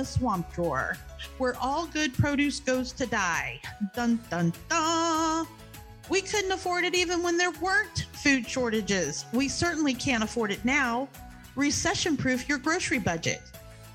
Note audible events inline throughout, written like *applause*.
the swamp drawer, where all good produce goes to die. Dun dun dun. We couldn't afford it even when there weren't food shortages. We certainly can't afford it now. Recession proof your grocery budget.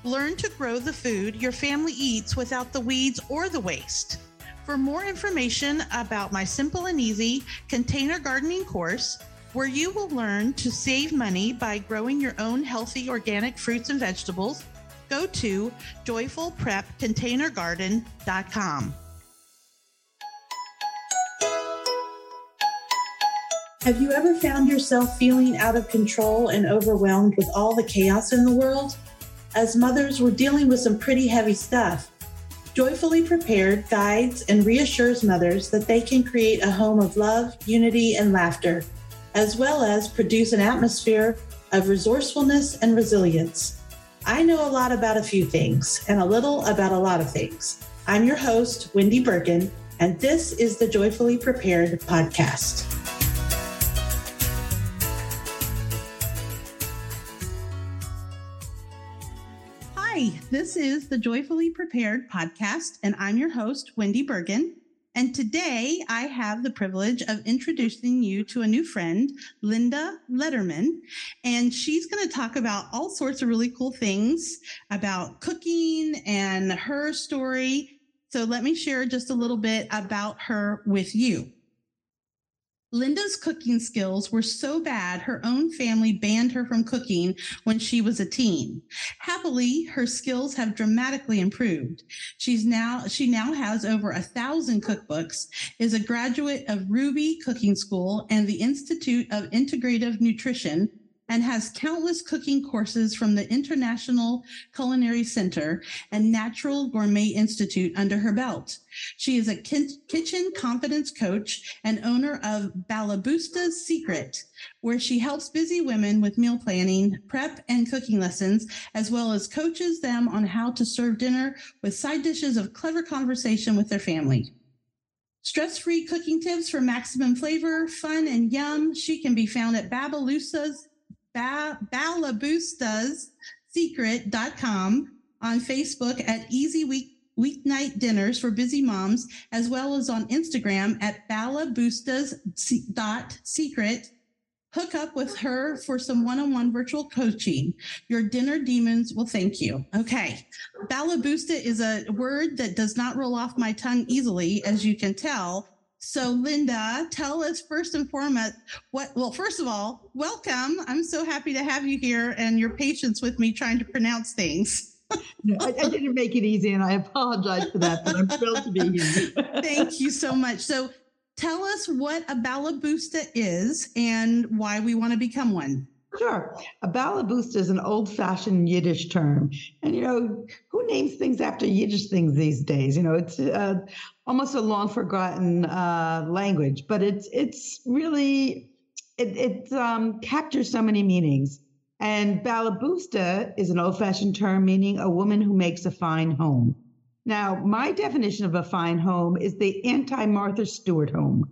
Learn to grow the food your family eats without the weeds or the waste. For more information about my simple and easy container gardening course, where you will learn to save money by growing your own healthy organic fruits and vegetables, go to joyfulprepcontainergarden.com. Have you ever found yourself feeling out of control and overwhelmed with all the chaos in the world? As mothers, we're dealing with some pretty heavy stuff. Joyfully Prepared guides and reassures mothers that they can create a home of love, unity, and laughter, as well as produce an atmosphere of resourcefulness and resilience. I know a lot about a few things and a little about a lot of things. I'm your host, Wendy Bergen, and this is the Joyfully Prepared podcast. Hi, this is the Joyfully Prepared podcast, and I'm your host, Wendy Bergen. And today I have the privilege of introducing you to a new friend, Linda Letterman. And she's going to talk about all sorts of really cool things about cooking and her story. So let me share just a little bit about her with you. Linda's cooking skills were so bad, her own family banned her from cooking when she was a teen. Happily, her skills have dramatically improved. She's now, she now has over a thousand cookbooks, is a graduate of Ruby Cooking School and the Institute of Integrative Nutrition, and has countless cooking courses from the International Culinary Center and Natural Gourmet Institute under her belt. She is a kitchen confidence coach and owner of Balabusta's Secret, where she helps busy women with meal planning, prep, and cooking lessons, as well as coaches them on how to serve dinner with side dishes of clever conversation with their family. Stress free cooking tips for maximum flavor, fun, and yum. She can be found at Babalusa's ba- balabustasecret.com on Facebook at Easy Week Weeknight Dinners for Busy Moms, as well as on Instagram at balabustas.secret. Hook up with her for some one on one virtual coaching. Your dinner demons will thank you. Okay. Balabusta is a word that does not roll off my tongue easily, as you can tell. So, Linda, tell us first and foremost what, well, first of all, welcome. I'm so happy to have you here and your patience with me trying to pronounce things. no, I, I, didn't make it easy and I apologize for that, but I'm thrilled to be here. *laughs* *laughs* Thank you so much. So, tell us what a balabusta is and why we want to become one. Sure. A balabusta is an old fashioned Yiddish term. And, you know, who names things after Yiddish things these days? You know, it's uh, almost a long forgotten uh, language, but it's, it's really, it, it um, captures so many meanings. And balabusta is an old fashioned term meaning a woman who makes a fine home. Now, my definition of a fine home is the anti Martha Stewart home.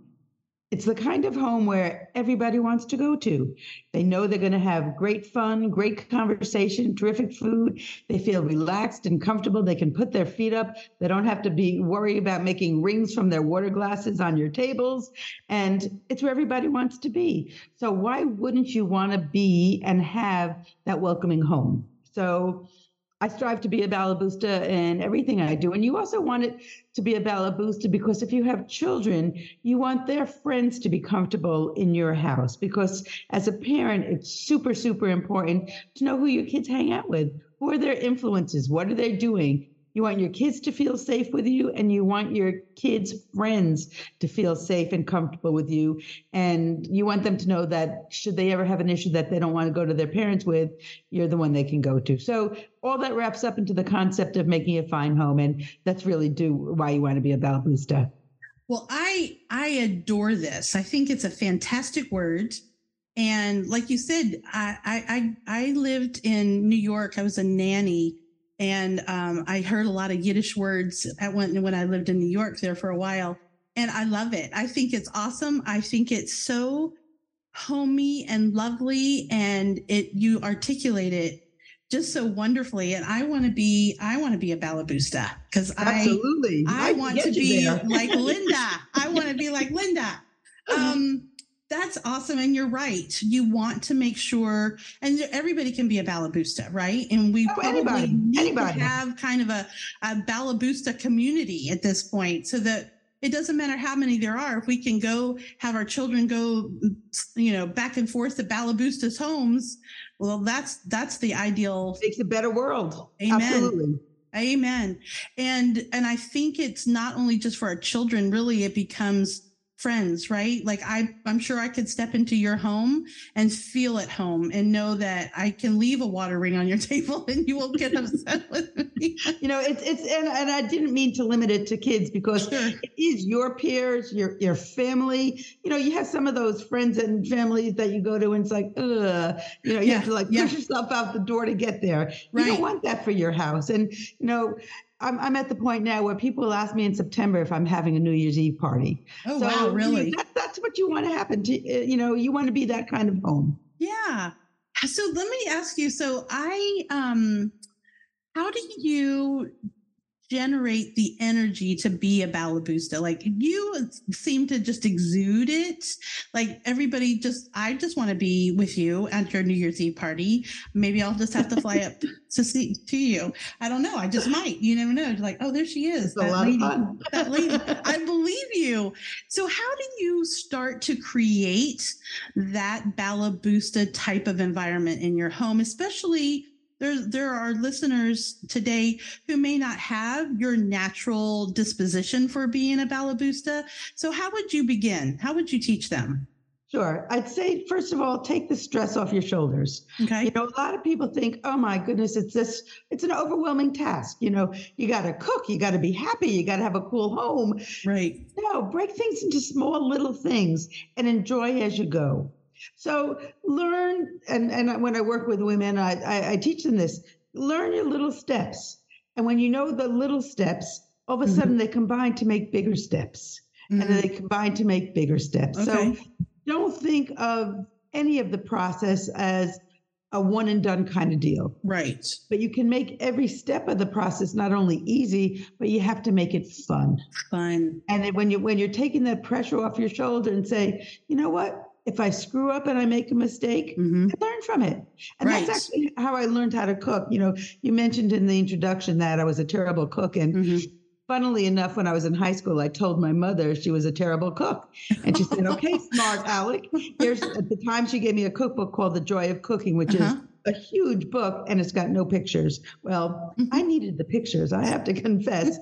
It's the kind of home where everybody wants to go to. They know they're going to have great fun, great conversation, terrific food. They feel relaxed and comfortable. They can put their feet up. They don't have to be worried about making rings from their water glasses on your tables. And it's where everybody wants to be. So why wouldn't you want to be and have that welcoming home? So I strive to be a Balabusta in everything I do. And you also want it to be a Balabusta because if you have children, you want their friends to be comfortable in your house. Because as a parent, it's super, super important to know who your kids hang out with. Who are their influences? What are they doing? You want your kids to feel safe with you, and you want your kids' friends to feel safe and comfortable with you. And you want them to know that should they ever have an issue that they don't want to go to their parents with, you're the one they can go to. So all that wraps up into the concept of making a fine home, and that's really do why you want to be a Balabusta. Well, I I adore this. I think it's a fantastic word. And like you said, I I I lived in New York. I was a nanny and um, I heard a lot of Yiddish words at when when I lived in New York there for a while, and I love it. I think it's awesome. I think it's so homey and lovely, and it you articulate it just so wonderfully. And I want to be, I want to be a Balabusta because I, Absolutely. I, can want to be like Linda. I want to be *laughs* like Linda. *laughs* Um, that's awesome. And you're right. You want to make sure, and everybody can be a Balabusta, right? And we Oh, probably anybody, need anybody. to have kind of a, a Balabusta community at this point so that it doesn't matter how many there are. If we can go have our children go, you know, back and forth to Balabusta's homes, well, that's that's the ideal makes a better world. Amen. Absolutely. Amen. And and I think it's not only just for our children, really it becomes friends, right? Like I I'm sure I could step into your home and feel at home and know that I can leave a water ring on your *laughs* table and you won't get upset *laughs* with me. You know, it's it's and, and I didn't mean to limit it to kids because Sure. it is your peers, your your family. You know, you have some of those friends and families that you go to and it's like, ugh, you know, you Yeah, have to like yeah. push yourself out the door to get there. You don't want that for your house. And you know, I'm I'm at the point now where people ask me in September if I'm having a New Year's Eve party. Oh So, wow, you- really? That, that's what you want to happen to. uh, You know, you want to be that kind of home. Yeah. So let me ask you. So I um how do you generate the energy to be a Balabusta? Like you seem to just exude it. Like everybody just I just want to be with you at your New Year's Eve party. Maybe I'll just have to fly up to see to you. I don't know. I just might. You never know. You're like, oh, there she is. It's a lot of fun. that lady. I believe you. So, how do you start to create that Balabusta type of environment in your home, especially? There, there are listeners today who may not have your natural disposition for being a Balabusta. So, how would you begin? How would you teach them? Sure. I'd say, first of all, take the stress off your shoulders. Okay. You know, a lot of people think, oh my goodness, it's this, it's an overwhelming task. You know, you got to cook, you got to be happy, you got to have a cool home. Right. No, break things into small little things and enjoy as you go. So learn, and, and when I work with women, I, I, I teach them this learn your little steps. And when you know the little steps, all of a sudden they combine to make bigger steps. And then they combine to make bigger steps. So Mm-hmm. Don't think of any of the process as a one and done kind of deal. right. But you can make every step of the process not only easy, but you have to make it fun. Fun. And then when you when you're taking that pressure off your shoulder and say, you know what? If I screw up and I make a mistake, hmm I learn from it. And Right. that's actually how I learned how to cook. You know, you mentioned in the introduction that I was a terrible cook. And hmm funnily enough, when I was in high school, I told my mother she was a terrible cook. And she said, Okay, *laughs* smart Alec. Here's *laughs* at the time she gave me a cookbook called The Joy of Cooking, which Uh-huh. is a huge book and it's got no pictures. Well, I needed the pictures, I have to *laughs* confess.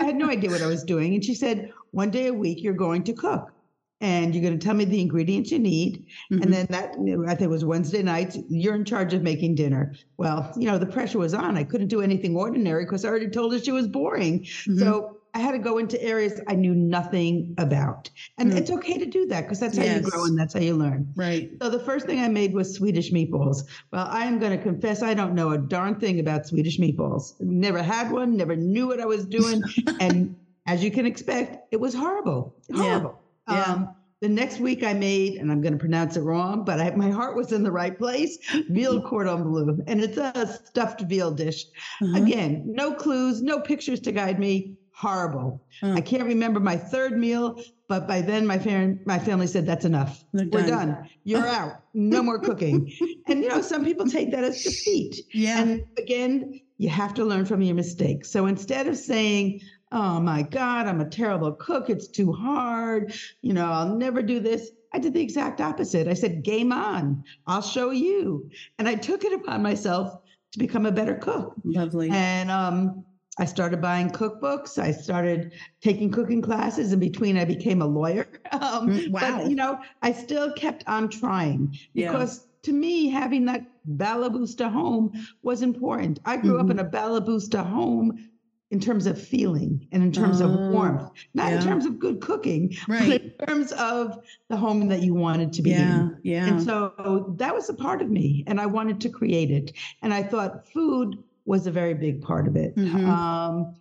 I had no idea what I was doing. And she said, One day a week, you're going to cook. And you're going to tell me the ingredients you need. Mhm. And then that, I think it was Wednesday nights, you're in charge of making dinner. Well, you know, the pressure was on. I couldn't do anything ordinary because I already told her she was boring. Mhm. So I had to go into areas I knew nothing about. And Mm. it's okay to do that because that's how Yes. you grow and that's how you learn. right. So the first thing I made was Swedish meatballs. Well, I am going to confess I don't know a darn thing about Swedish meatballs. Never had one, never knew what I was doing. *laughs* and as you can expect, it was horrible. Horrible. Yeah. Um, the next week I made, and I'm going to pronounce it wrong, but I, my heart was in the right place, veal cordon bleu. And it's a stuffed veal dish. Uh-huh. Again, no clues, no pictures to guide me. Horrible. Oh. I can't remember my third meal, but by then my, my family said, that's enough. They're We're done. done. You're *laughs* out. No more cooking. and, you know, some people take that as *laughs* defeat. Yeah. And again, you have to learn from your mistakes. So instead of saying, oh my God, I'm a terrible cook, it's too hard, you know, I'll never do this. I did the exact opposite. I said, game on, I'll show you. And I took it upon myself to become a better cook. Lovely. And um, I started buying cookbooks. I started taking cooking classes. In between, I became a lawyer. *laughs* Um, Mm, wow. But, you know, I still kept on trying Yeah. because to me, having that Balabusta home was important. I grew up Mhm. in a Balabusta home in terms of feeling and in terms of Oh, warmth, not yeah. in terms of good cooking, Right. *laughs* but in terms of the home that you wanted to be in. yeah. Yeah. And so that was a part of me, and I wanted to create it. And I thought food was a very big part of it. Mhm. Um,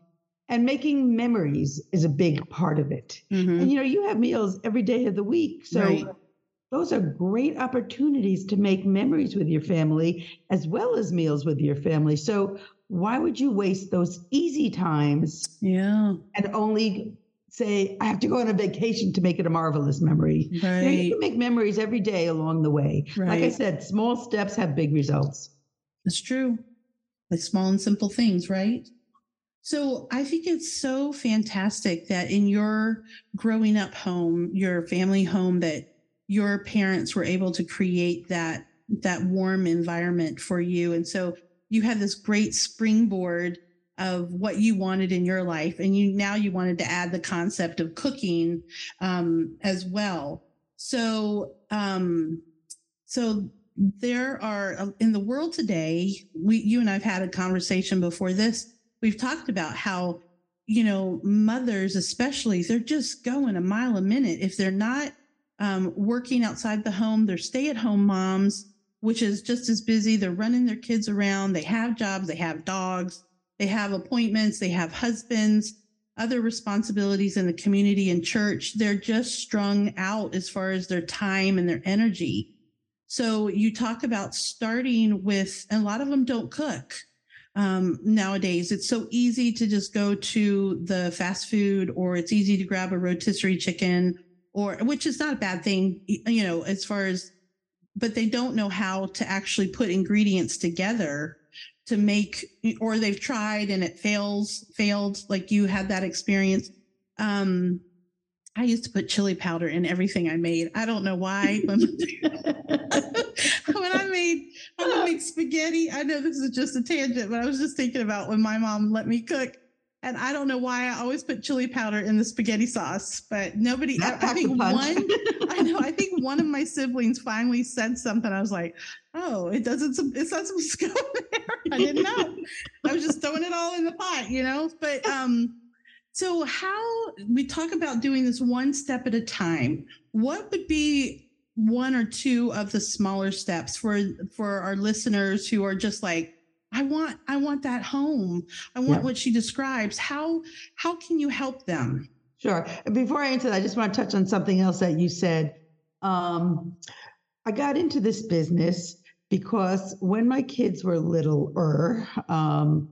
and making memories is a big part of it. Mhm. And you know, you have meals every day of the week. So Right. those are great opportunities to make memories with your family as well as meals with your family. So why would you waste those easy times? Yeah. And only say, I have to go on a vacation to make it a marvelous memory. Right. You, know, you can make memories every day along the way. Right. Like I said, small steps have big results. That's true. Like small and simple things, right? So I think it's so fantastic that in your growing up home, your family home, that your parents were able to create that that warm environment for you. And so you had this great springboard of what you wanted in your life and you now you wanted to add the concept of cooking um, as well. So um, so there are uh, in the world today we you and i've had a conversation before this. We've talked about how you know mothers especially they're just going a mile a minute. If they're not um, working outside the home they're stay-at-home moms which is just as busy they're running their kids around they have jobs they have dogs they have appointments, they have husbands, other responsibilities in the community and church. They're just strung out as far as their time and their energy. So you talk about starting with, and a lot of them don't cook. Um, nowadays, it's so easy to just go to the fast food, or it's easy to grab a rotisserie chicken, or which is not a bad thing, you know, as far as, but they don't know how to actually put ingredients together to make or they've tried and it fails failed like you had that experience. Um i used to put chili powder in everything i made. I don't know why *laughs* but when i made when i made spaghetti i know this is just a tangent but i was just thinking about when my mom let me cook and I don't know why I always put chili powder in the spaghetti sauce, but nobody. I, I think one. I know. I think one of my siblings finally said something. I was like, "Oh, it doesn't. It's not supposed to go there." I didn't know. I was just throwing it all in the pot, you know. But um, so how we talk about doing this one step at a time. What would be one or two of the smaller steps for for our listeners who are just like I want I want that home. I want yeah. what she describes. How how can you help them? Sure. Before I answer that, I just want to touch on something else that you said. Um, I got into this business because when my kids were littler, um,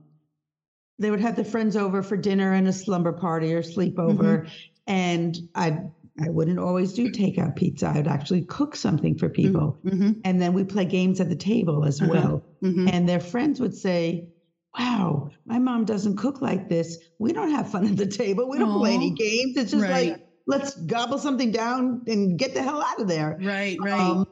they would have their friends over for dinner and a slumber party or sleepover, mm-hmm. and I I wouldn't always do takeout pizza. I'd actually cook something for people. Mm-hmm. And then we play games at the table as uh-huh. well. Mm-hmm. And their friends would say, Wow, my mom doesn't cook like this. We don't have fun at the table. We don't Aww. play any games. It's just right. like, let's gobble something down and get the hell out of there. Right, right. Um,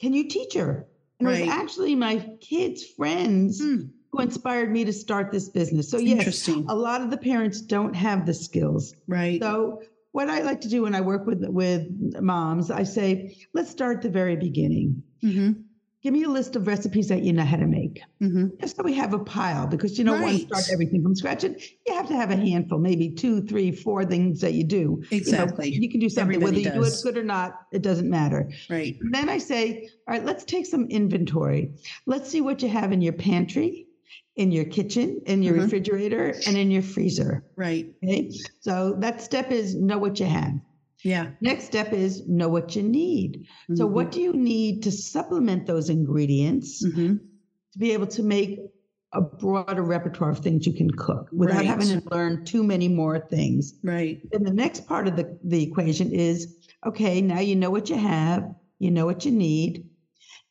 can you teach her? And right. it was actually my kids' friends. Hmm who inspired me to start this business. So yes, a lot of the parents don't have the skills. Right. So what I like to do when I work with with moms, I say, let's start at the very beginning. Mm-hmm. Give me a list of recipes that you know how to make. Mm-hmm. Just so we have a pile, because you know, right. one start everything from scratch, and you have to have a handful, maybe two, three, four things that you do. Exactly. You, know, you can do something Everybody whether does. you do it good or not. It doesn't matter. Right. And then I say, all right, let's take some inventory. Let's see what you have in your pantry in your kitchen, in your mm-hmm. refrigerator, and in your freezer. Right. Okay. So that step is know what you have. Yeah. Next step is know what you need. Mm-hmm. So, what do you need to supplement those ingredients mm-hmm. to be able to make a broader repertoire of things you can cook without right. having to learn too many more things? Right. And the next part of the, the equation is okay, now you know what you have, you know what you need.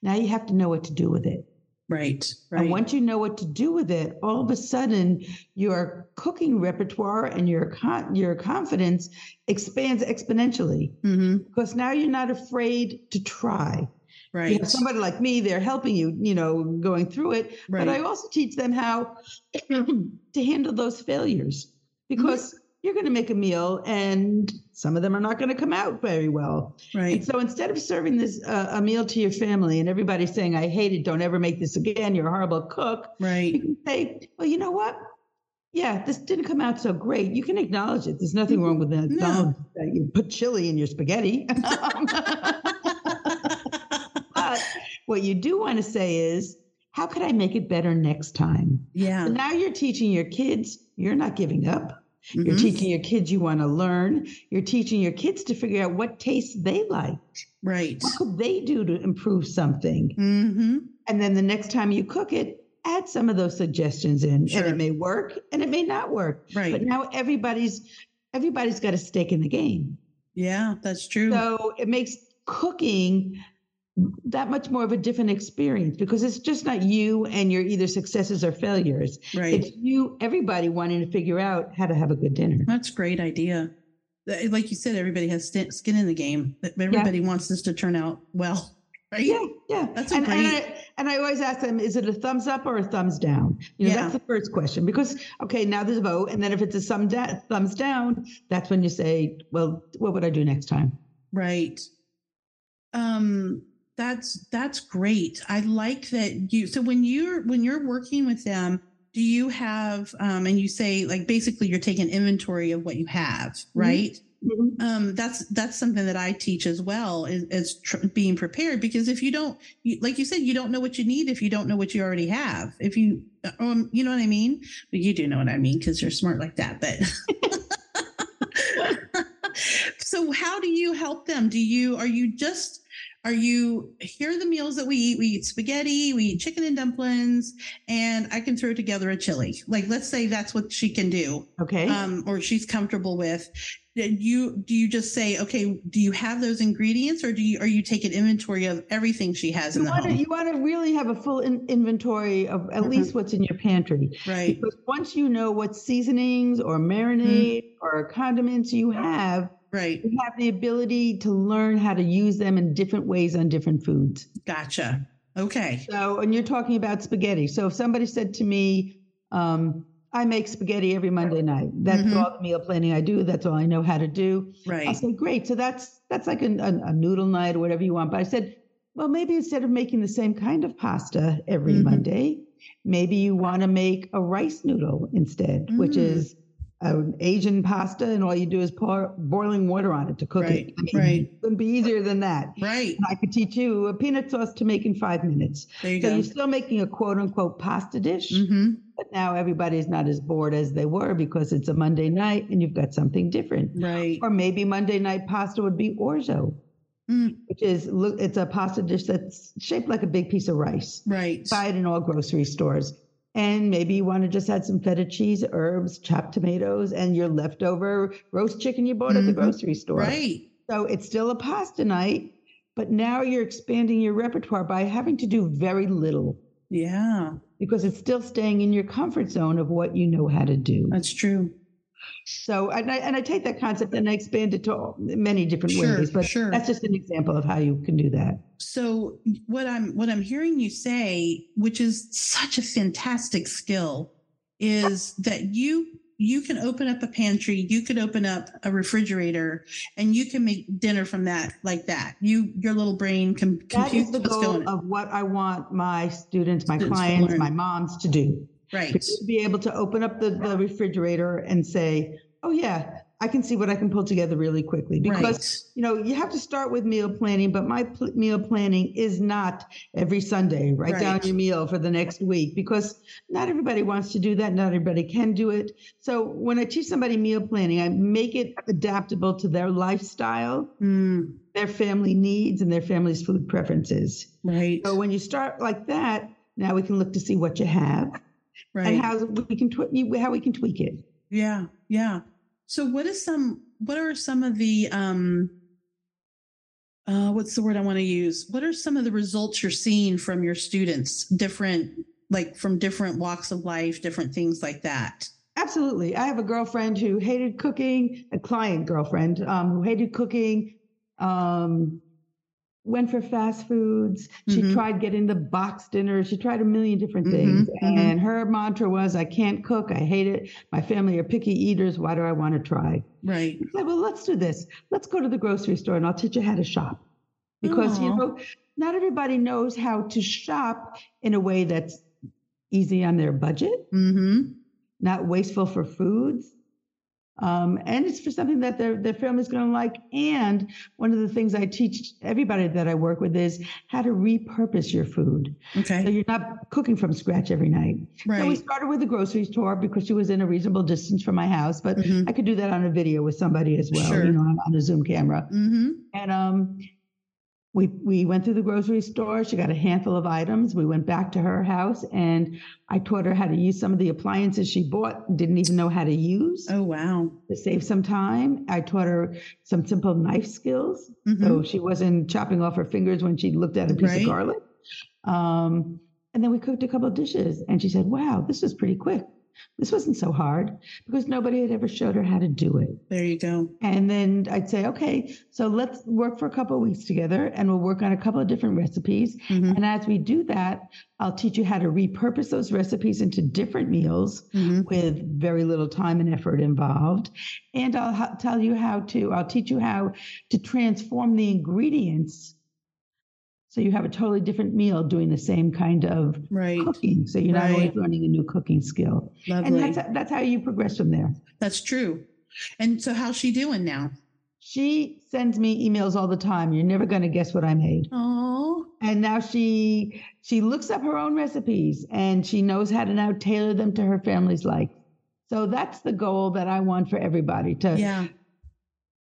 Now you have to know what to do with it. Right, right. And once you know what to do with it, all of a sudden your cooking repertoire and your con- your confidence expands exponentially mm-hmm. because now you're not afraid to try. Right. You have somebody like me, they're helping you, you know, going through it. Right. But I also teach them how *clears throat* to handle those failures because you're going to make a meal and some of them are not going to come out very well. Right. And so instead of serving this uh, a meal to your family and everybody saying, I hate it, don't ever make this again, you're a horrible cook. Right. You can say, well, you know what? Yeah, this didn't come out so great. You can acknowledge it. There's nothing wrong with that. No. That you put chili in your spaghetti. *laughs* but what you do want to say is, how could I make it better next time? Yeah. So now you're teaching your kids, you're not giving up You're Mhm. teaching your kids you want to learn. You're teaching your kids to figure out what tastes they like. Right. What could they do to improve something? Mm-hmm. And then the next time you cook it, add some of those suggestions in. Sure. And it may work and it may not work. Right. But now everybody's everybody's got a stake in the game. yeah, that's true. So it makes cooking that much more of a different experience because it's just not you and your either successes or failures. right. It's you, everybody wanting to figure out how to have a good dinner. That's a great idea. Like you said, everybody has skin in the game. Everybody wants this to turn out well, *laughs* right? Yeah, yeah. That's and, and, great- I, and I always ask them, is it a thumbs up or a thumbs down? You know, Yeah. that's the first question because okay, now there's a vote, and then if it's a thumb da- thumbs down, that's when you say, well, what would I do next time? Right. Um that's that's great. I like that you so when you're when you're working with them, do you have um and you say like basically you're taking inventory of what you have, right? Um that's that's something that I teach as well is, is tr- being prepared because if you don't you, like you said you don't know what you need if you don't know what you already have. If you um you know what I mean? But you do know what I mean because you're smart like that, but *laughs* *laughs* so how do you help them do you are you just are you here are the meals that we eat we eat spaghetti we eat chicken and dumplings and i can throw together a chili like let's say that's what she can do Okay. um, or she's comfortable with Then you do you just say okay do you have those ingredients or do you are you taking inventory of everything she has in you the want, to, home you want to really have a full in- inventory of at Mhm. least what's in your pantry. right Because once you know what seasonings or marinade Mm-hmm. or condiments you have, right We have the ability to learn how to use them in different ways on different foods. gotcha okay So, and you're talking about spaghetti. So, if somebody said to me, um, I make spaghetti every Monday night. That's Mhm. all the meal planning I do. That's all I know how to do. Right. I said, great. So that's that's like a, a, a noodle night or whatever you want. But I said, well, maybe instead of making the same kind of pasta every Mhm. Monday, maybe you want to make a rice noodle instead, which Mm. is an Asian pasta, and all you do is pour boiling water on it to cook Right, it. I mean, right. it couldn't be easier than that. right And I could teach you a peanut sauce to make in five minutes. there you So go you're still making a quote unquote pasta dish, mm-hmm. but now everybody's not as bored as they were because it's a Monday night and you've got something different. right Or maybe Monday night pasta would be orzo, Mm. which is look, it's a pasta dish that's shaped like a big piece of rice. right Buy it in all grocery stores. And maybe you want to just add some feta cheese, herbs, chopped tomatoes, and your leftover roast chicken you bought at the Mhm. grocery store. right So it's still a pasta night, but now you're expanding your repertoire by having to do very little yeah because it's still staying in your comfort zone of what you know how to do. that's true So, and I, and I take that concept and I expand it to all- many different Sure, ways, but sure. that's just an example of how you can do that. So what i'm what i'm hearing you say which is such a fantastic skill is that you you can open up a pantry you could open up a refrigerator and you can make dinner from that like that. You your little brain can That compute is the goal of what I want my students, my Students clients, my moms to do. right. To be able to open up the, the refrigerator and say, oh, yeah, I can see what I can pull together really quickly. Because right you know, you have to start with meal planning, but my pl- meal planning is not every Sunday. Write down your meal for the next week because not everybody wants to do that. Not everybody can do it. So when I teach somebody meal planning, I make it adaptable to their lifestyle, Mm, their family needs, and their family's food preferences. right So when you start like that, now we can look to see what you have right and how we can tw- how we can tweak it. Yeah, yeah. So what is some what are some of the um uh what's the word I want to use? What are some of the results you're seeing from your students different like from different walks of life, different things like that? Absolutely. I have a girlfriend who hated cooking, a client girlfriend um, who hated cooking, um, went for fast foods. She Mhm. tried getting the box dinner. She tried a million different Mhm, things. mhm. And her mantra was, I can't cook. I hate it. My family are picky eaters. Why do I want to try? Right. I said, well, let's do this. Let's go to the grocery store and I'll teach you how to shop. Because, you know, not everybody knows how to shop in a way that's easy on their budget Mm-hmm. not wasteful for foods. Um, and it's for something that their, their family's going to like. And one of the things I teach everybody that I work with is how to repurpose your food. Okay. So you're not cooking from scratch every night. Right. So we started with the grocery store because she was in a reasonable distance from my house, but Mhm. I could do that on a video with somebody as well, Sure. you know, on, on a Zoom camera. Mm-hmm. And um, we we went through the grocery store. She got a handful of items. We went back to her house, and I taught her how to use some of the appliances she bought didn't even know how to use Oh wow. to save some time. I taught her some simple knife skills, Mhm. so she wasn't chopping off her fingers when she looked at a piece Right. of garlic. Um, and then we cooked a couple of dishes, and she said, "Wow, this was pretty quick. This wasn't so hard because nobody had ever showed her how to do it." There you go. And then I'd say, okay, so let's work for a couple of weeks together and we'll work on a couple of different recipes. Mhm. And as we do that, I'll teach you how to repurpose those recipes into different meals Mhm. with very little time and effort involved. And I'll ha- tell you how to, I'll teach you how to transform the ingredients so you have a totally different meal doing the same kind of Right. cooking. So you're not Right. always learning a new cooking skill. Lovely. And that's, that's how you progress from there. That's true. And so how's she doing now? She sends me emails all the time. You're never going to guess what I made. Oh, And now she she looks up her own recipes and she knows how to now tailor them to her family's likes. So that's the goal that I want for everybody to yeah.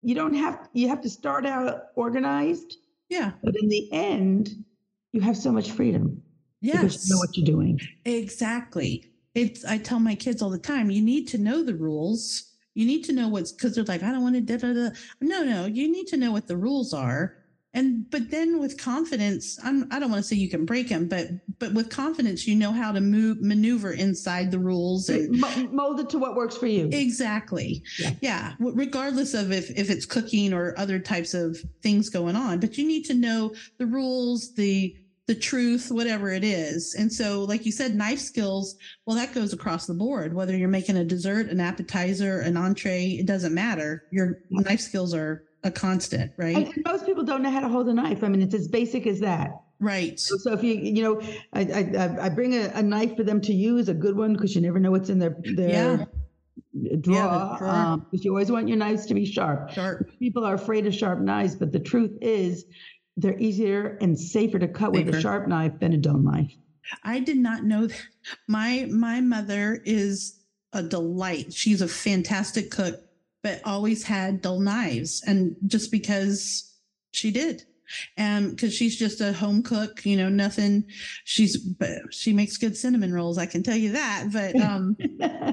you don't have you have to start out organized, Yeah. but in the end you have so much freedom because Yes. you know what you're doing. Exactly. It's I tell my kids all the time, you need to know the rules. You need to know what's because they're like, I don't want to da da da. No, no, you need to know what the rules are. And but then with confidence, I'm I don't want to say you can break them, but but with confidence, you know how to move maneuver inside the rules and Mo- Mold it to what works for you. Exactly. Yeah. Yeah. Regardless of if, if it's cooking or other types of things going on, but you need to know the rules, the, the truth, whatever it is. And so, like you said, knife skills, well, that goes across the board, whether you're making a dessert, an appetizer, an entree, it doesn't matter. Your knife skills are a constant, right? And, and most people don't know how to hold a knife. I mean, it's as basic as that. right. So, so if you you know, I I, I bring a, a knife for them to use, a good one, because you never know what's in their their drawer. Yeah, the drawer. um, because you always want your knives to be sharp. Sharp. People are afraid of sharp knives, but the truth is, they're easier and safer to cut with a sharp knife than a dull knife. I did not know that. My my mother is a delight. She's a fantastic cook, but always had dull knives, and just because she did, and because she's just a home cook, you know, nothing. She's but she makes good cinnamon rolls. I can tell you that. But *laughs* um,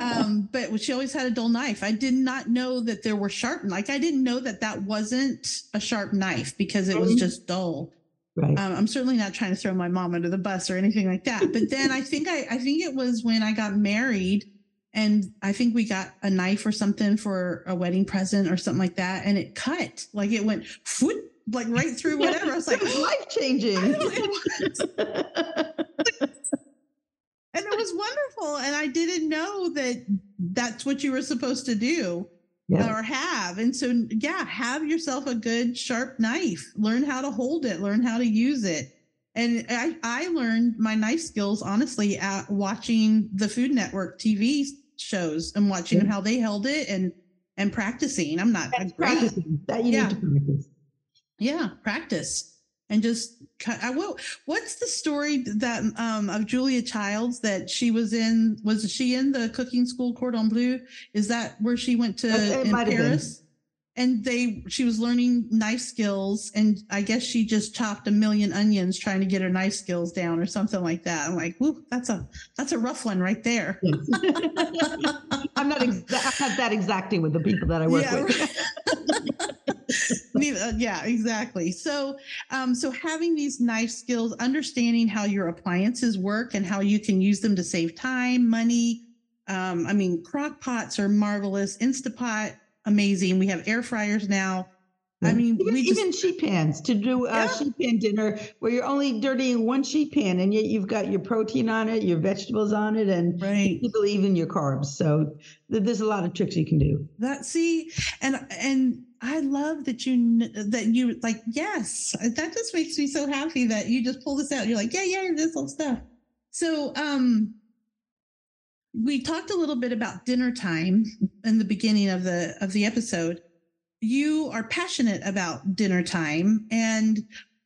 um, but she always had a dull knife. I did not know that there were sharp. Like I didn't know that that wasn't a sharp knife because it was just dull. right. Um, I'm certainly not trying to throw my mom under the bus or anything like that. But then I think I, I think it was when I got married and I think we got a knife or something for a wedding present or something like that. And it cut like it went foot like right through whatever. I was like, it was "Oh, life changing. I know it was." and it was wonderful. And I didn't know that that's what you were supposed to do yeah. or have. And so, yeah, have yourself a good sharp knife. Learn how to hold it. Learn how to use it. And I, I learned my knife skills honestly at watching the Food Network TV shows and watching Yeah. how they held it and and practicing. I'm not That's great, practicing. That you Yeah. need to practice. yeah, practice and just. cut- I will. What's the story that um of Julia Childs that she was in? Was she in the cooking school Cordon Bleu? Is that where she went to in. Paris? And they, she was learning knife skills, and I guess she just chopped a million onions trying to get her knife skills down, or something like that. I'm like, whoop, that's a that's a rough one right there. Yes. *laughs* I'm not exa- I'm not that exacting with the people that I work yeah, with. right. *laughs* Uh, yeah, exactly. So, um, so having these knife skills, understanding how your appliances work and how you can use them to save time, money. Um, I mean, crock pots are marvelous. Instapot, amazing. We have air fryers now. I mean, even, we just even sheet pans to do a Yeah. sheet pan dinner where you're only dirtying one sheet pan and yet you've got your protein on it, your vegetables on it, and right. people even your carbs. So th- there's a lot of tricks you can do. That see, and and I love that you that you like. Yes, that just makes me so happy that you just pull this out. You're like, yeah, yeah, this whole stuff. So, um, we talked a little bit about dinner time in the beginning of the of the episode. You are passionate about dinner time and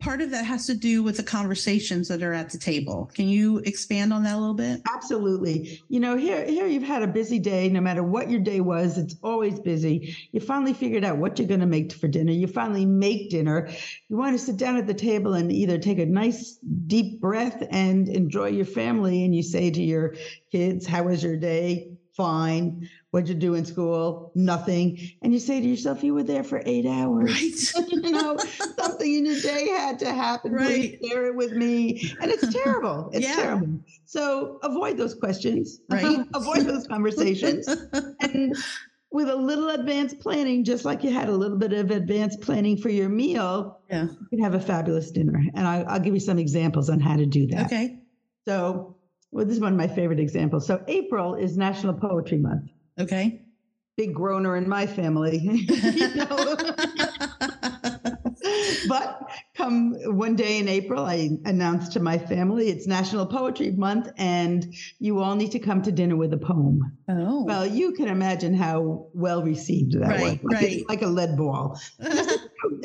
part of that has to do with the conversations that are at the table. Can you expand on that a little bit? Absolutely. You know, here here you've had a busy day. No matter what your day was, it's always busy. You finally figured out what you're going to make for dinner. You finally make dinner. You want to sit down at the table and either take a nice deep breath and enjoy your family. And you say to your kids, "How was your day?" Fine. What'd you do in school? Nothing. And you say to yourself, you were there for eight hours. Right. *laughs* you know, something in your day had to happen. Right. Please share it with me. And it's terrible. *laughs* It's Yeah. terrible. So avoid those questions. Right. *laughs* avoid those conversations. and with a little advanced planning, just like you had a little bit of advanced planning for your meal, yeah. you can have a fabulous dinner. And I, I'll give you some examples on how to do that. Okay. So, well, this is one of my favorite examples. So, April is National Poetry Month. Okay. Big groaner in my family. *laughs* *laughs* but come one day in April, I announced to my family it's National Poetry Month and you all need to come to dinner with a poem. oh. Well, you can imagine how well received that Right, was. Like, right. like a lead ball. *laughs*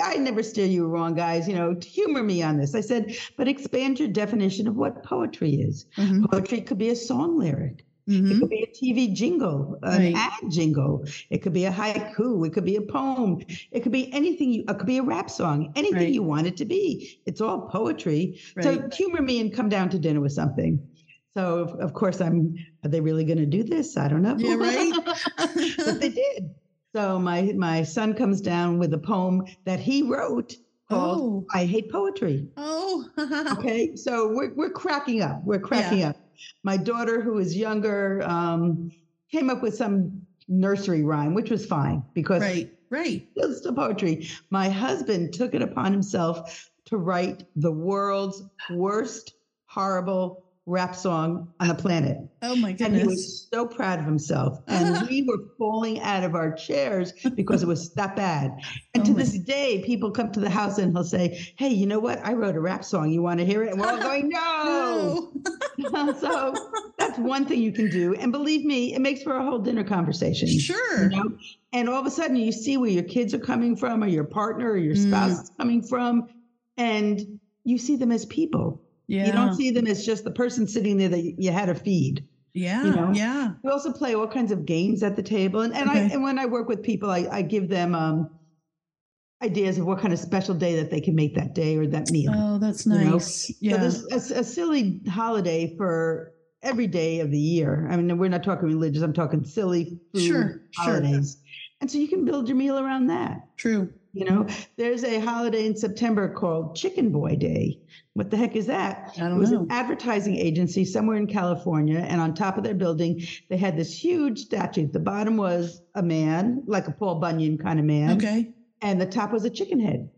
I never steer you wrong, guys. You know, humor me on this. I said, but expand your definition of what poetry is. Mhm. Poetry could be a song lyric. It Mhm. could be a TV jingle, an Right. ad jingle. It could be a haiku. It could be a poem. It could be anything. You, it could be a rap song. Anything Right. you want it to be. It's all poetry. So humor me and come down to dinner with something. So of, of course I'm. Are they really going to do this? I don't know. Yeah, right? *laughs* but they did. So my my son comes down with a poem that he wrote called Oh. "I Hate Poetry." Oh. *laughs* Okay, so we're we're cracking up. We're cracking up. My daughter, who is younger, um, came up with some nursery rhyme, which was fine because right. Right. it's still poetry. My husband took it upon himself to write the world's worst, horrible rap song on the planet. Oh my goodness. And he was so proud of himself. *laughs* And we were falling out of our chairs because it was that bad. And Oh to this day, people come to the house and he'll say, Hey, you know what? I wrote a rap song. You want to hear it? And we're all going, No. *laughs* No. *laughs* so that's one thing you can do. And believe me, it makes for a whole dinner conversation. Sure. You know? And all of a sudden, you see where your kids are coming from, or your partner, or your Mm. spouse is coming from, and you see them as people. Yeah. You don't see them as just the person sitting there that you had to feed. yeah. you know? Yeah. We also play all kinds of games at the table, and, and I and when I work with people, I, I give them um, ideas of what kind of special day that they can make that day or that meal. Oh, that's You know? nice. So Yeah. there's a, a silly holiday for every day of the year. I mean, we're not talking religious. I'm talking silly food Sure, sure. holidays, and so you can build your meal around that. True. You know, there's a holiday in September called Chicken Boy Day. What the heck is that? I don't it was know. an advertising agency somewhere in California, and on top of their building, they had this huge statue. The bottom was a man, like a Paul Bunyan kind of man, Okay. and the top was a chicken head,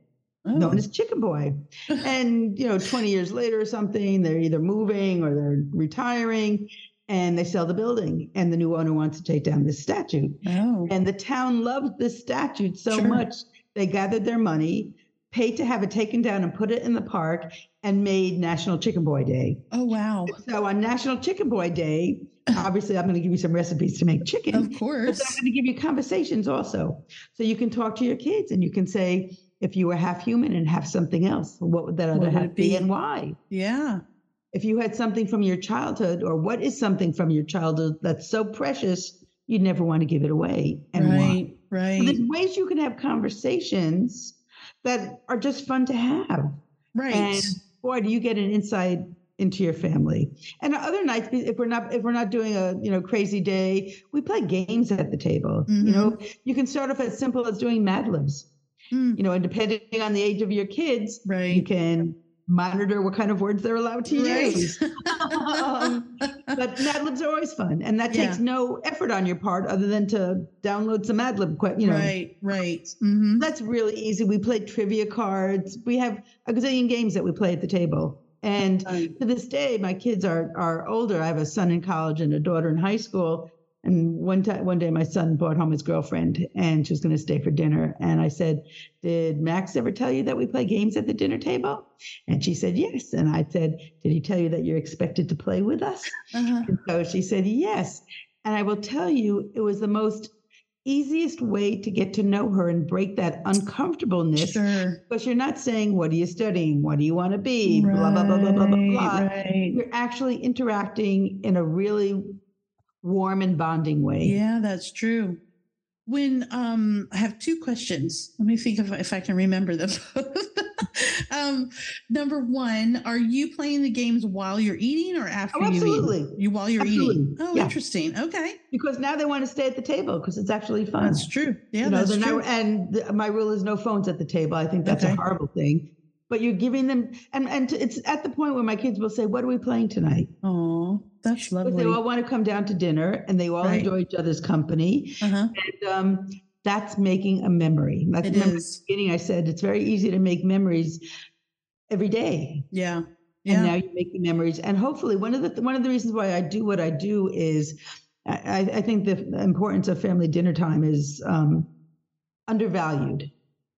Oh. known as Chicken Boy. *laughs* and you know, 20 years later or something, they're either moving or they're retiring, and they sell the building, and the new owner wants to take down this statue. oh. And the town loved this statue so Sure. much, they gathered their money, paid to have it taken down and put it in the park, and made National Chicken Boy Day. oh wow. So on National Chicken Boy Day, *clears throat* obviously I'm going to give you some recipes to make chicken. Of course. I'm going to give you conversations also. So you can talk to your kids and you can say, if you were half human and half something else, what would that other would half be? be? and why? Yeah. If you had something from your childhood, or what is something from your childhood that's so precious, you'd never want to give it away, and why? Right. So there's ways you can have conversations that are just fun to have. Right. And boy, do you get an insight into your family. And other nights, if we're not if we're not doing a you know crazy day, we play games at the table. You know, you can start off as simple as doing Mad Libs. Mm, You know, and depending on the age of your kids, right. you can monitor what kind of words they're allowed to Right. use. *laughs* um, but Mad Libs are always fun, and that takes no effort on your part other than to download some Mad Lib. You know, right. Right. hmm that's really easy. We play trivia cards. We have a gazillion games that we play at the table. And to this day, my kids are are older. I have a son in college and a daughter in high school. And one time, one day, my son brought home his girlfriend, and she was going to stay for dinner. And I said, "Did Max ever tell you that we play games at the dinner table?" And she said, "Yes." And I said, "Did he tell you that you're expected to play with us?" Uh-huh. And so she said, "Yes." And I will tell you, it was the most easiest way to get to know her and break that uncomfortableness sure. because you're not saying what are you studying what do you want to be right, blah blah blah blah blah blah blah right. you're actually interacting in a really warm and bonding way yeah that's true when um i have two questions let me think if, if i can remember them *laughs* um, number one, are you playing the games while you're eating or after oh, absolutely. you eat? You while you're absolutely. eating. Oh, yeah. interesting. Okay. Because now they want to stay at the table because it's actually fun. That's true. Yeah, you know, that's true. Not, and the, my rule is no phones at the table. I think that's okay. a horrible thing. But you're giving them, and and it's at the point where my kids will say, "What are we playing tonight?" Oh, that's lovely. But they all want to come down to dinner, and they all right. enjoy each other's company. Uh-huh. And um, that's making a memory. That's it is. beginning. I said it's very easy to make memories every day. Yeah. Yeah. And now you're making memories. And hopefully one of the one of the reasons why I do what I do is I, I think the importance of family dinner time is um, undervalued.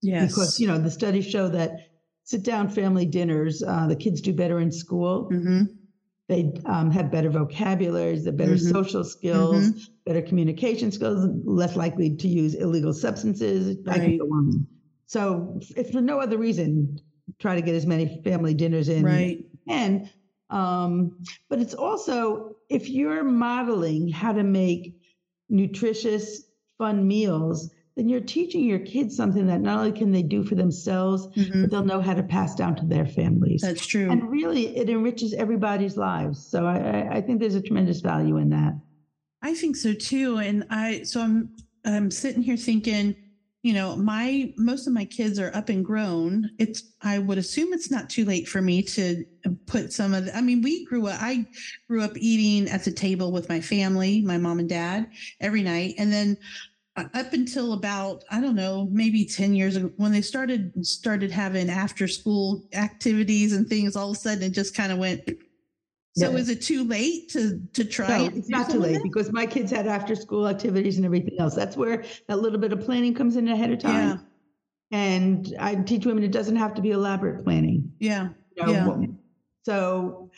Yes. Because, you know, the studies show that sit down family dinners, uh, the kids do better in school. Mm-hmm. They um, have better vocabularies, they're better mm-hmm. social skills, mm-hmm. better communication skills, less likely to use illegal substances. Right. I can go on. So, if for no other reason, try to get as many family dinners in right and um, but it's also if you're modeling how to make nutritious fun meals then you're teaching your kids something that not only can they do for themselves mm-hmm. but they'll know how to pass down to their families. That's true. And really it enriches everybody's lives. So i, I think there's a tremendous value in that. I think so too. And i so i'm i'm sitting here thinking you know my most of my kids are up and grown. It's i would assume it's not too late for me to put some of the, i mean we grew up i grew up eating at the table with my family my mom and dad every night. And then Uh, up until about i don't know maybe 10 years ago when they started started having after school activities and things all of a sudden it just kind of went so is it too late to to try? No, it's not too late because my kids had after school activities and everything else. That's where that little bit of planning comes in ahead of time. Yeah. And I teach women it doesn't have to be elaborate planning. Yeah. You know, yeah. So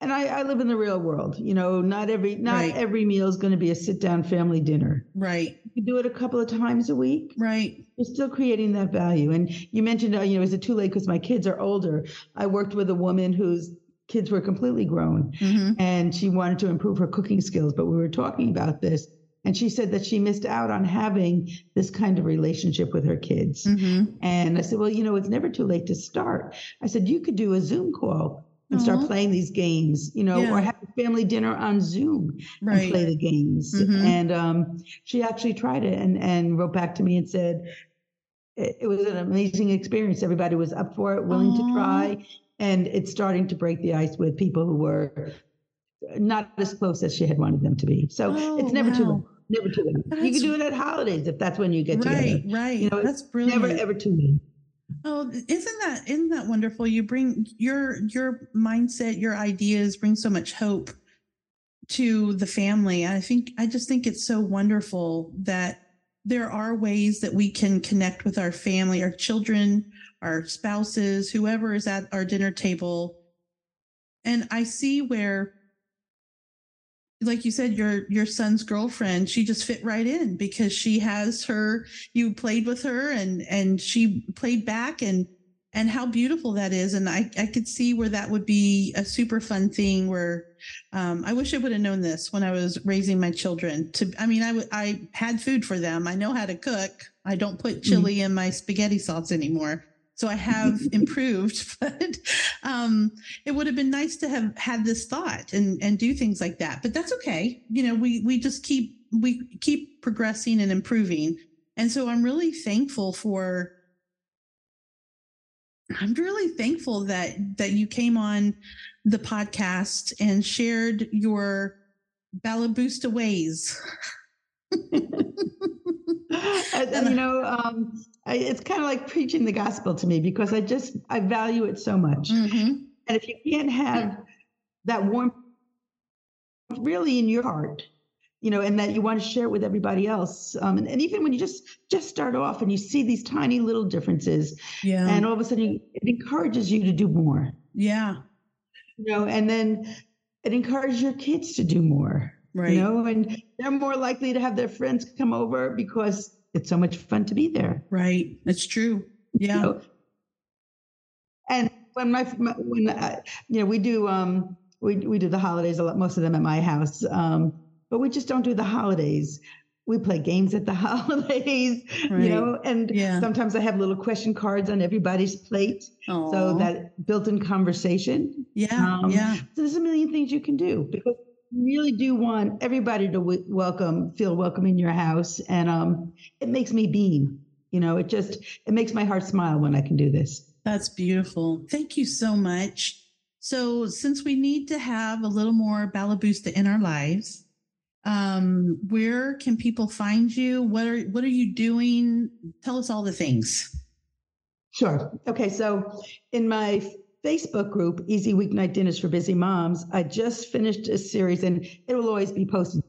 and I, I, live in the real world. You know, not every not right. every meal is going to be a sit down family dinner. Right. You do it a couple of times a week. Right. You're still creating that value. And you mentioned, uh, you know, is it too late because my kids are older? I worked with a woman who's kids were completely grown mm-hmm. and she wanted to improve her cooking skills. But we were talking about this and she said that she missed out on having this kind of relationship with her kids. Mm-hmm. And I said, well, you know, it's never too late to start. I said, you could do a Zoom call and start playing these games, you know, yeah. or have a family dinner on Zoom right. and play the games. Mm-hmm. And um, she actually tried it and, and wrote back to me and said, it, it was an amazing experience. Everybody was up for it, willing Aww. to try and it's starting to break the ice with people who were not as close as she had wanted them to be. So oh, it's never wow. too late. Never too late. That's, you can do it at holidays if that's when you get right, together. Right, You know, that's brilliant. Never ever too late. Oh, isn't that isn't that wonderful? You bring your your mindset, your ideas bring so much hope to the family. I think I just think it's so wonderful that there are ways that we can connect with our family, our children, our spouses, whoever is at our dinner table. And I see where like you said your your son's girlfriend she just fit right in because she has her you played with her and and she played back and and how beautiful that is and i i could see where that would be a super fun thing where um, i wish i would have known this when i was raising my children to i mean I, w- I had food for them i know how to cook i don't put mm-hmm. chili mm. in my spaghetti sauce anymore so i have *laughs* improved *laughs* but um, it would have been nice to have had this thought and and do things like that but that's okay you know we we just keep we keep progressing and improving and so i'm really thankful for I'm really thankful that that you came on the podcast and shared your Ballabusta ways. *laughs* and, you know, um, it's kind of like preaching the gospel to me because I just I value it so much. Mm-hmm. And if you can't have that warmth really in your heart, you know, and that you want to share it with everybody else. Um, and, and even when you just just start off and you see these tiny little differences, Yeah. and all of a sudden you, it encourages you to do more. yeah. You know, and then it encourages your kids to do more. Right. You know, and they're more likely to have their friends come over because it's so much fun to be there. Right. That's true. you Yeah. know. And when my, my when I, you know we do um we we do the holidays a lot most of them at my house um but we just don't do the holidays. We play games at the *laughs* holidays, Right. you know, and Yeah. sometimes I have little question cards on everybody's plate so that built-in conversation. Yeah. um, yeah. So there's a million things you can do because you really do want everybody to w- welcome, feel welcome in your house, and um, it makes me beam. You know, it just it makes my heart smile when I can do this. That's beautiful. Thank you so much. So, since we need to have a little more Ballabusta in our lives, um, where can people find you? What are what are you doing? Tell us all the things. Sure. Okay. So in my Facebook group, Easy Weeknight Dinners for Busy Moms, I just finished a series and it will always be posted.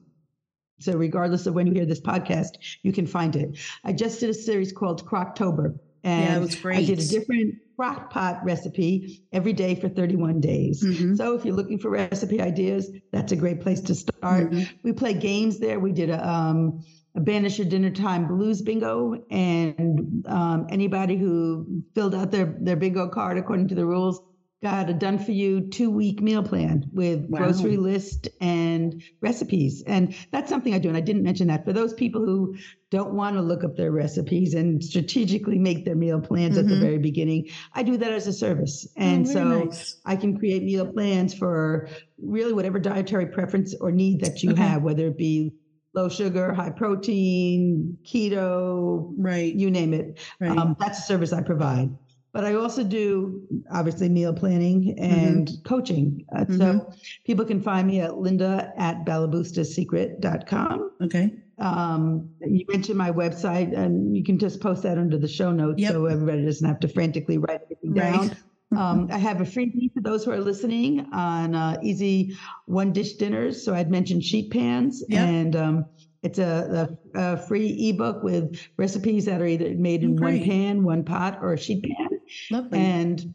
So regardless of when you hear this podcast, you can find it. I just did a series called Croctober. And Yeah, I did a different crock pot recipe every day for 31 days. Mhm. So if you're looking for recipe ideas, that's a great place to start. Mhm. We play games there. We did a, um, a banish your dinner time blues bingo, and um, anybody who filled out their their bingo card according to the rules got a done for you two week meal plan with Wow. grocery list and recipes. And that's something I do. And I didn't mention that for those people who don't want to look up their recipes and strategically make their meal plans at the Mhm. very beginning. I do that as a service. And Oh, so nice. I can create meal plans for really whatever dietary preference or need that you Okay. have, whether it be low sugar, high protein, keto, right, you name it. right. Um, that's a service I provide. But I also do obviously meal planning and Mm-hmm. coaching. Uh, So people can find me at linda at ballabustasecret.com. okay. Um, you mentioned my website, and you can just post that under the show notes Yep. so everybody doesn't have to frantically write everything Right. down. Um, I have a freebie for those who are listening on uh, easy one dish dinners. So I'd mentioned sheet pans, Yep. and um, it's a, a, a free ebook with recipes that are either made in one pan, one pot, or a sheet pan, Lovely. and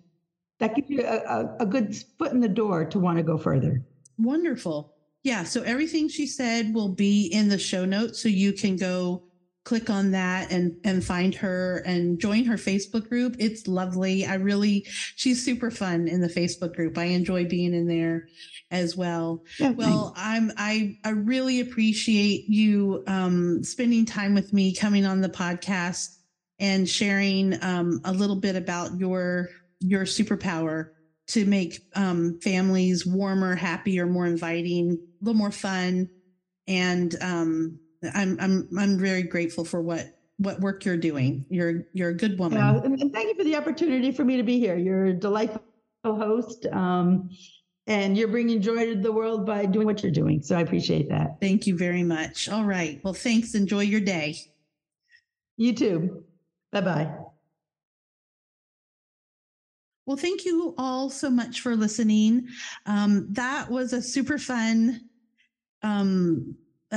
that gives you a, a, a good foot in the door to want to go further. Wonderful. Yeah. So everything she said will be in the show notes. So you can go click on that and, and find her and join her Facebook group. It's lovely. I really, she's super fun in the Facebook group. I enjoy being in there as well. Yeah, Well, I'm, I, I really appreciate you, um, spending time with me, coming on the podcast and sharing, um, a little bit about your, your superpower to make um, families warmer, happier, more inviting, a little more fun. And um, I'm I'm I'm very grateful for what what work you're doing. You're you're a good woman. Yeah, and, thank you for the opportunity for me to be here. You're a delightful host, um, and you're bringing joy to the world by doing what you're doing. So I appreciate that. Thank you very much. All right. Well, thanks. Enjoy your day. You too. Bye bye. Well, thank you all so much for listening. Um, that was a super fun um,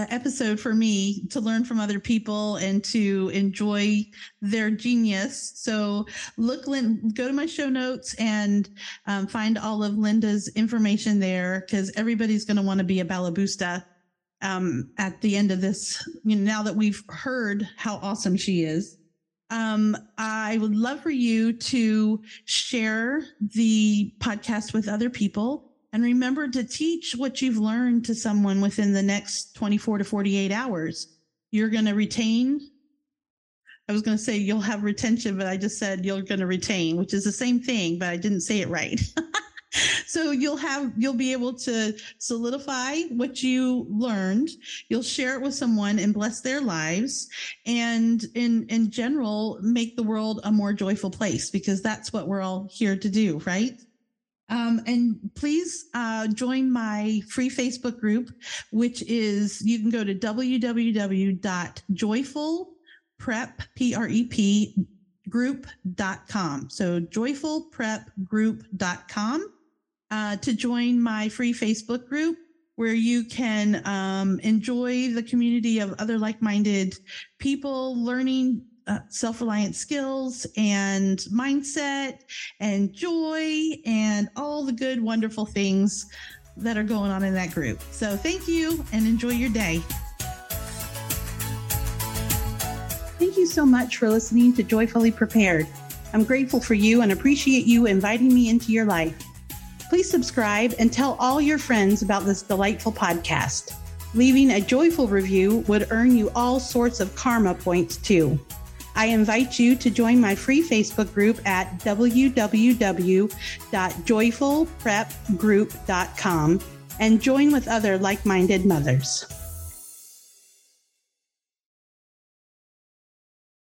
episode for me to learn from other people and to enjoy their genius. So, look, Lynn, go to my show notes and um, find all of Linda's information there because everybody's going to want to be a Ballabusta um, at the end of this. You know, now that we've heard how awesome she is. Um, I would love for you to share the podcast with other people and remember to teach what you've learned to someone within the next 24 to 48 hours. You're going to retain. I was going to say you'll have retention, but I just said you're going to retain, which is the same thing, but I didn't say it right. *laughs* so you'll have, you'll be able to solidify what you learned. You'll share it with someone and bless their lives and in in general make the world a more joyful place because that's what we're all here to do right um, and please uh, join my free facebook group which is you can go to www.joyfulprep p-r-e-p group.com so joyfulprepgroup.com uh, to join my free facebook group where you can um, enjoy the community of other like minded people learning uh, self reliant skills and mindset and joy and all the good, wonderful things that are going on in that group. So thank you and enjoy your day. Thank you so much for listening to Joyfully Prepared. I'm grateful for you and appreciate you inviting me into your life. Please subscribe and tell all your friends about this delightful podcast. Leaving a joyful review would earn you all sorts of karma points too. I invite you to join my free Facebook group at www.joyfulprepgroup.com and join with other like minded mothers.